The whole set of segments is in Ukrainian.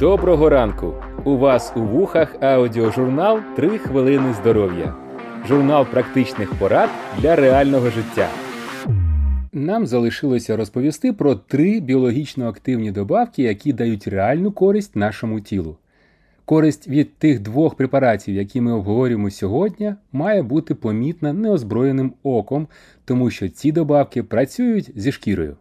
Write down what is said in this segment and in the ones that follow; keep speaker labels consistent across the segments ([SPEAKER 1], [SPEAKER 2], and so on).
[SPEAKER 1] Доброго ранку! У вас у вухах аудіожурнал «3 хвилини здоров'я. Журнал практичних порад для реального життя. Нам залишилося розповісти про три біологічно активні добавки, які дають реальну користь нашому тілу. Користь від тих двох препаратів, які ми обговорюємо сьогодні, має бути помітна неозброєним оком, тому що ці добавки працюють зі шкірою.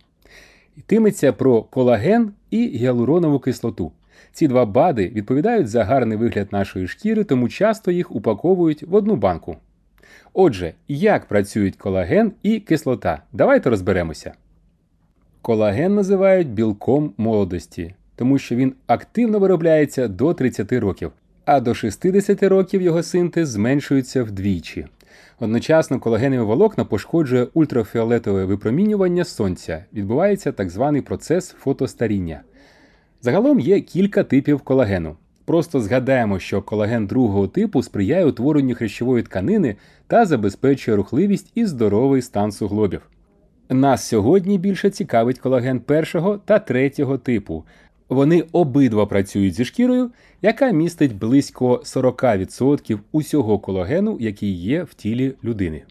[SPEAKER 1] Йтиметься про колаген і гіалуронову кислоту. Ці два БАДи відповідають за гарний вигляд нашої шкіри, тому часто їх упаковують в одну банку. Отже, як працюють колаген і кислота? Давайте розберемося. Колаген називають білком молодості, тому що він активно виробляється до 30 років, а до 60 років його синтез зменшується вдвічі. Одночасно колагенові волокна пошкоджує ультрафіолетове випромінювання сонця, відбувається так званий процес фотостаріння. Загалом є кілька типів колагену. Просто згадаємо, що колаген другого типу сприяє утворенню хрящової тканини та забезпечує рухливість і здоровий стан суглобів. Нас сьогодні більше цікавить колаген першого та третього типу. Вони обидва працюють зі шкірою, яка містить близько 40% усього колагену, який є в тілі людини.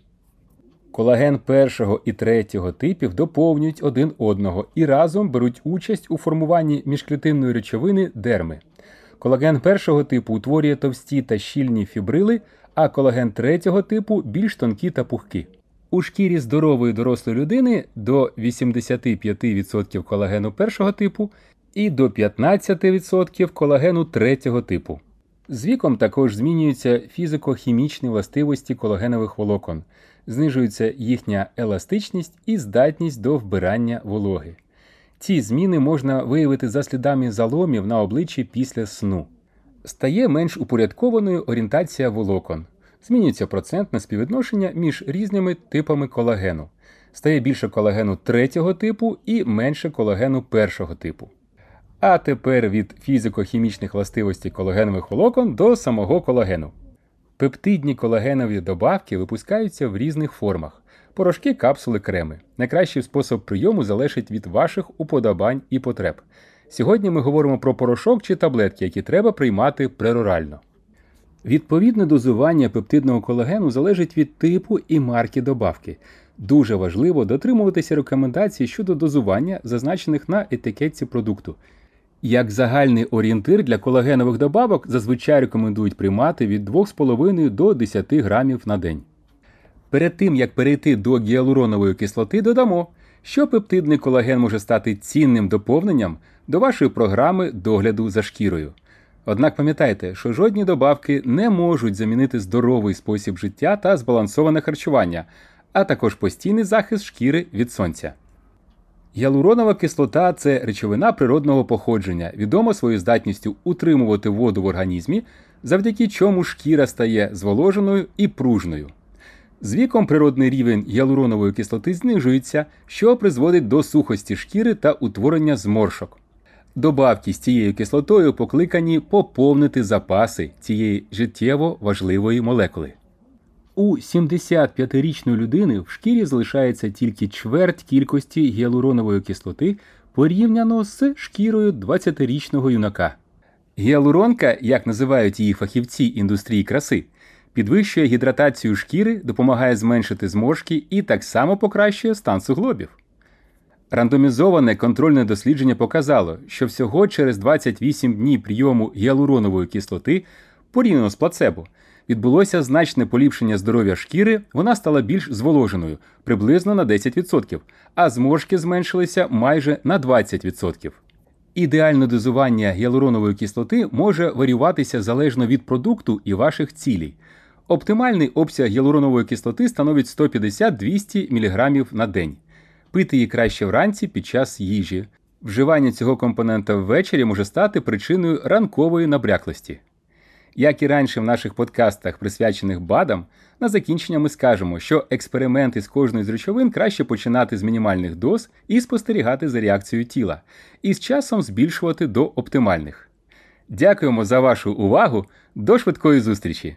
[SPEAKER 1] Колаген першого і третього типів доповнюють один одного і разом беруть участь у формуванні міжклітинної речовини дерми. Колаген першого типу утворює товсті та щільні фібрили, а колаген третього типу більш тонкі та пухкі. У шкірі здорової дорослої людини до 85% колагену першого типу і до 15% колагену третього типу. З віком також змінюються фізико-хімічні властивості колагенових волокон, знижується їхня еластичність і здатність до вбирання вологи. Ці зміни можна виявити за слідами заломів на обличчі після сну. Стає менш упорядкованою орієнтація волокон, змінюється процентне співвідношення між різними типами колагену, стає більше колагену третього типу і менше колагену першого типу. А тепер від фізико-хімічних властивостей колагенових волокон до самого колагену. Пептидні колагенові добавки випускаються в різних формах: порошки, капсули, креми. Найкращий спосіб прийому залежить від ваших уподобань і потреб. Сьогодні ми говоримо про порошок чи таблетки, які треба приймати прерорально. Відповідне дозування пептидного колагену залежить від типу і марки добавки. Дуже важливо дотримуватися рекомендацій щодо дозування, зазначених на етикетці продукту. Як загальний орієнтир для колагенових добавок зазвичай рекомендують приймати від 2,5 до 10 грамів на день. Перед тим як перейти до гіалуронової кислоти, додамо, що пептидний колаген може стати цінним доповненням до вашої програми догляду за шкірою. Однак пам'ятайте, що жодні добавки не можуть замінити здоровий спосіб життя та збалансоване харчування, а також постійний захист шкіри від сонця. Гіалуронова кислота це речовина природного походження, відома своєю здатністю утримувати воду в організмі, завдяки чому шкіра стає зволоженою і пружною. З віком природний рівень гіалуронової кислоти знижується, що призводить до сухості шкіри та утворення зморшок. Добавки з цією кислотою покликані поповнити запаси цієї життєво важливої молекули. У 75-річної людини в шкірі залишається тільки чверть кількості гіалуронової кислоти порівняно з шкірою 20-річного юнака. Гіалуронка, як називають її фахівці індустрії краси, підвищує гідратацію шкіри, допомагає зменшити зморшки і так само покращує стан суглобів. Рандомізоване контрольне дослідження показало, що всього через 28 днів прийому гіалуронової кислоти порівняно з плацебо відбулося значне поліпшення здоров'я шкіри, вона стала більш зволоженою приблизно на 10%, а зморшки зменшилися майже на 20%. Ідеальне дозування гіалуронової кислоти може варіюватися залежно від продукту і ваших цілей. Оптимальний обсяг гіалуронової кислоти становить 150-200 мг на день. Пити її краще вранці під час їжі. Вживання цього компонента ввечері може стати причиною ранкової набряклості. Як і раніше в наших подкастах, присвячених БАДам, на закінчення ми скажемо, що експерименти з кожної з речовин краще починати з мінімальних доз і спостерігати за реакцією тіла, і з часом збільшувати до оптимальних. Дякуємо за вашу увагу. До швидкої зустрічі!